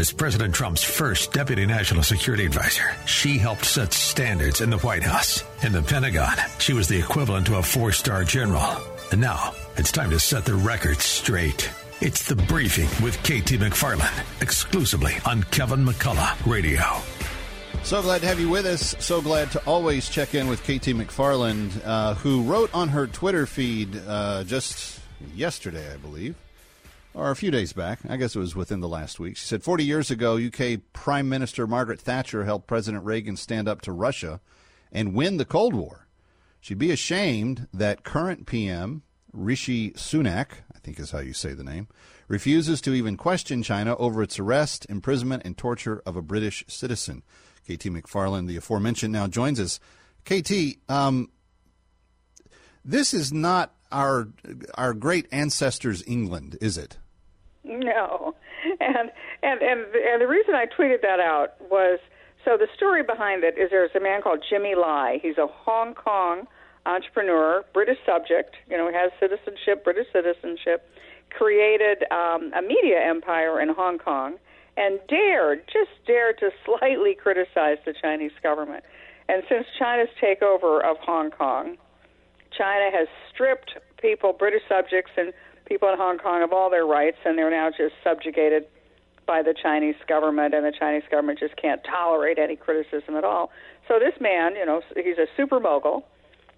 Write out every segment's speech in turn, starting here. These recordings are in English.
As President Trump's first deputy national security advisor, she helped set standards in the White House. In the Pentagon, she was the equivalent to a four star general. And now, it's time to set the record straight. It's The Briefing with KT McFarland, exclusively on Kevin McCullough Radio. So glad to have you with us. So glad to always check in with KT McFarland, uh, who wrote on her Twitter feed uh, just yesterday, I believe or a few days back. I guess it was within the last week. She said 40 years ago, UK Prime Minister Margaret Thatcher helped President Reagan stand up to Russia and win the Cold War. She'd be ashamed that current PM Rishi Sunak, I think is how you say the name, refuses to even question China over its arrest, imprisonment, and torture of a British citizen. KT McFarland, the aforementioned, now joins us. KT, um, this is not our our great ancestors England, is it? No, and and and and the reason I tweeted that out was so the story behind it is there's a man called Jimmy Lai. He's a Hong Kong entrepreneur, British subject. You know, has citizenship, British citizenship. Created um, a media empire in Hong Kong and dared, just dared to slightly criticize the Chinese government. And since China's takeover of Hong Kong, China has stripped people, British subjects and people in Hong Kong, of all their rights, and they're now just subjugated by the Chinese government, and the Chinese government just can't tolerate any criticism at all. So this man, you know, he's a super mogul.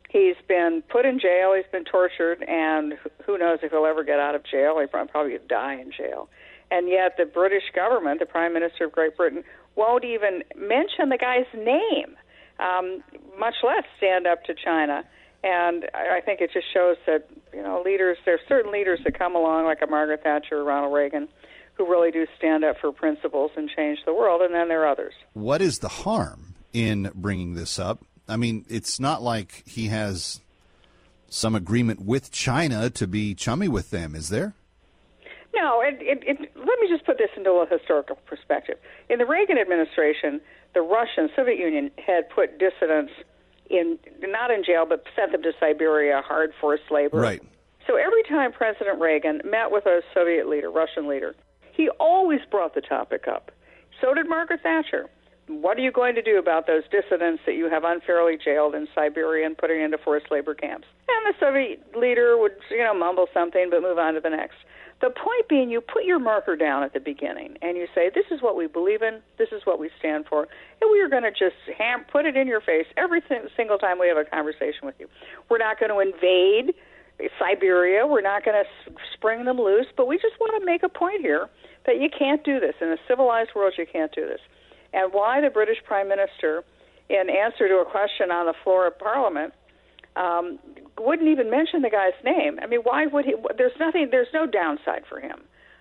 He's been put in jail. He's been tortured, and who knows if he'll ever get out of jail? He'll probably die in jail. And yet, the British government, the Prime Minister of Great Britain, won't even mention the guy's name, um, much less stand up to China. And I think it just shows that you know leaders. There are certain leaders that come along, like a Margaret Thatcher or Ronald Reagan, who really do stand up for principles and change the world. And then there are others. What is the harm in bringing this up? I mean, it's not like he has some agreement with China to be chummy with them, is there? No, it, it, it, let me just put this into a historical perspective. In the Reagan administration, the Russian Soviet Union had put dissidents in not in jail, but sent them to Siberia, hard forced labor. Right. So every time President Reagan met with a Soviet leader, Russian leader, he always brought the topic up. So did Margaret Thatcher. What are you going to do about those dissidents that you have unfairly jailed in Siberia and putting into forced labor camps? And the Soviet leader would, you know, mumble something but move on to the next. The point being, you put your marker down at the beginning and you say, "This is what we believe in. This is what we stand for," and we are going to just ham- put it in your face every single time we have a conversation with you. We're not going to invade Siberia. We're not going to spring them loose, but we just want to make a point here that you can't do this in a civilized world. You can't do this, and why the British Prime Minister, in answer to a question on the floor of Parliament, um, wouldn't even mention the guy's name. I mean, why would he? There's nothing. There's no downside for him.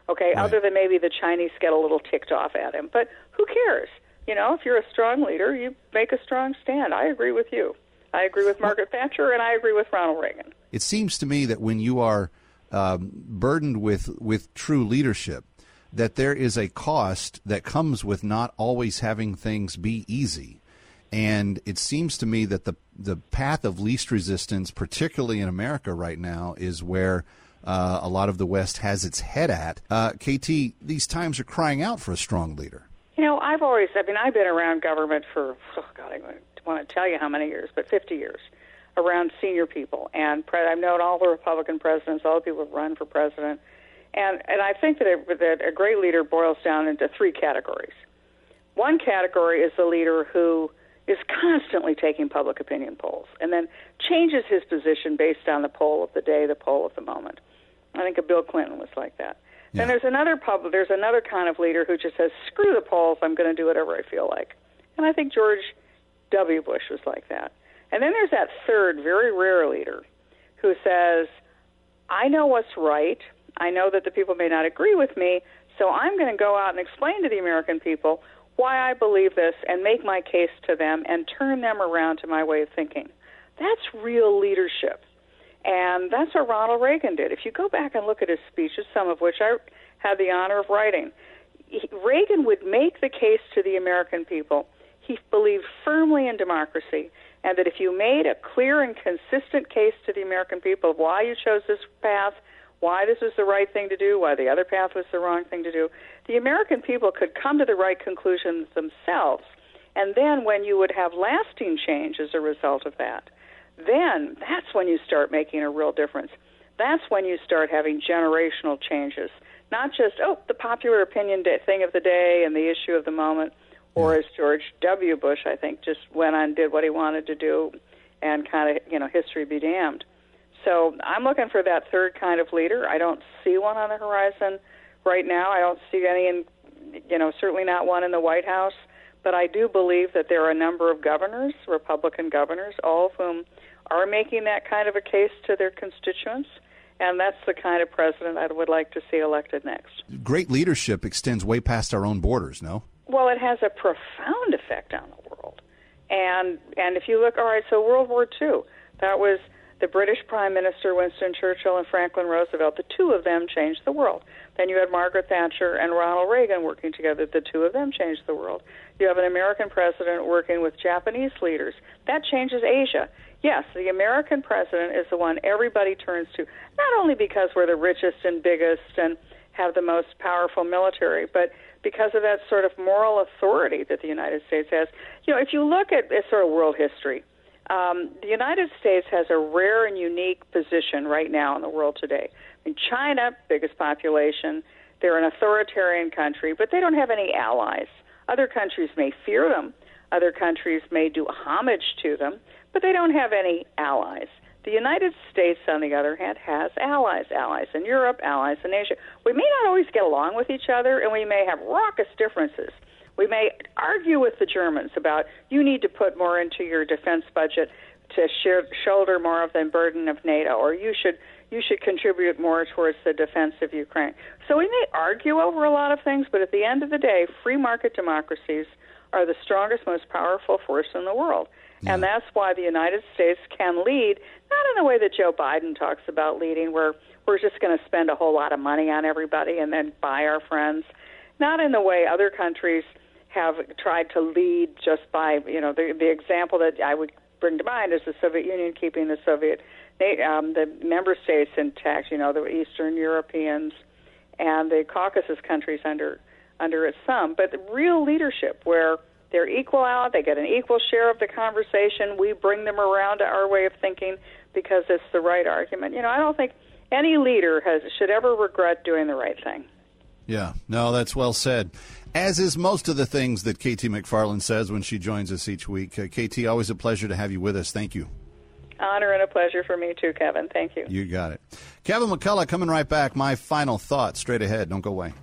Okay, right. other than maybe the Chinese get a little ticked off at him. But who cares? You know, if you're a strong leader, you make a strong stand. I agree with you. I agree with Margaret Thatcher, and I agree with Ronald Reagan. It seems to me that when you are um, burdened with with true leadership, that there is a cost that comes with not always having things be easy. And it seems to me that the the path of least resistance, particularly in America right now, is where uh, a lot of the West has its head at. Uh, KT, these times are crying out for a strong leader. You know, I've always, I mean, I've been around government for, oh God, I want to tell you how many years, but 50 years, around senior people. And pre- I've known all the Republican presidents, all the people who've run for president. And, and I think that, it, that a great leader boils down into three categories. One category is the leader who is constantly taking public opinion polls and then changes his position based on the poll of the day, the poll of the moment. I think a Bill Clinton was like that. Yeah. And there's another pub, there's another kind of leader who just says, "Screw the polls, I'm going to do whatever I feel like." And I think George W. Bush was like that. And then there's that third, very rare leader who says, "I know what's right. I know that the people may not agree with me, So I'm going to go out and explain to the American people why I believe this and make my case to them and turn them around to my way of thinking. That's real leadership. And that's what Ronald Reagan did. If you go back and look at his speeches, some of which I had the honor of writing, he, Reagan would make the case to the American people. He believed firmly in democracy, and that if you made a clear and consistent case to the American people of why you chose this path, why this was the right thing to do, why the other path was the wrong thing to do, the American people could come to the right conclusions themselves. And then when you would have lasting change as a result of that, then that's when you start making a real difference. That's when you start having generational changes, not just oh the popular opinion thing of the day and the issue of the moment, or as George W. Bush I think just went on and did what he wanted to do, and kind of you know history be damned. So I'm looking for that third kind of leader. I don't see one on the horizon right now. I don't see any in you know certainly not one in the White House. But I do believe that there are a number of governors, Republican governors, all of whom are making that kind of a case to their constituents. And that's the kind of president I would like to see elected next. Great leadership extends way past our own borders, no? Well, it has a profound effect on the world. And and if you look, all right, so World War II, that was the British Prime Minister Winston Churchill and Franklin Roosevelt. The two of them changed the world. Then you had Margaret Thatcher and Ronald Reagan working together. The two of them changed the world. You have an American president working with Japanese leaders. That changes Asia yes, the American president is the one everybody turns to, not only because we're the richest and biggest and have the most powerful military, but because of that sort of moral authority that the United States has. You know, if you look at, at sort of world history, um, the United States has a rare and unique position right now in the world today. I mean, China, biggest population, they're an authoritarian country, but they don't have any allies. Other countries may fear them. Other countries may do homage to them but they don't have any allies. The United States, on the other hand, has allies, allies in Europe, allies in Asia. We may not always get along with each other, and we may have raucous differences. We may argue with the Germans about you need to put more into your defense budget to share, shoulder more of the burden of NATO, or you should you should contribute more towards the defense of Ukraine. So we may argue over a lot of things, but at the end of the day, free market democracies are the strongest, most powerful force in the world. Yeah. And that's why the United States can lead, not in the way that Joe Biden talks about leading, where we're just going to spend a whole lot of money on everybody and then buy our friends, not in the way other countries have tried to lead just by, you know, the, the example that I would bring to mind is the Soviet Union keeping the Soviet, um, the member states intact, you know, the Eastern Europeans and the Caucasus countries under under its thumb. But real leadership where they're equal out. They get an equal share of the conversation. We bring them around to our way of thinking because it's the right argument. You know, I don't think any leader has should ever regret doing the right thing. Yeah, no, that's well said. As is most of the things that KT McFarland says when she joins us each week. Uh, KT, always a pleasure to have you with us. Thank you. Honor and a pleasure for me too, Kevin. Thank you. You got it. Kevin McCullough coming right back. My final thoughts straight ahead. Don't go away.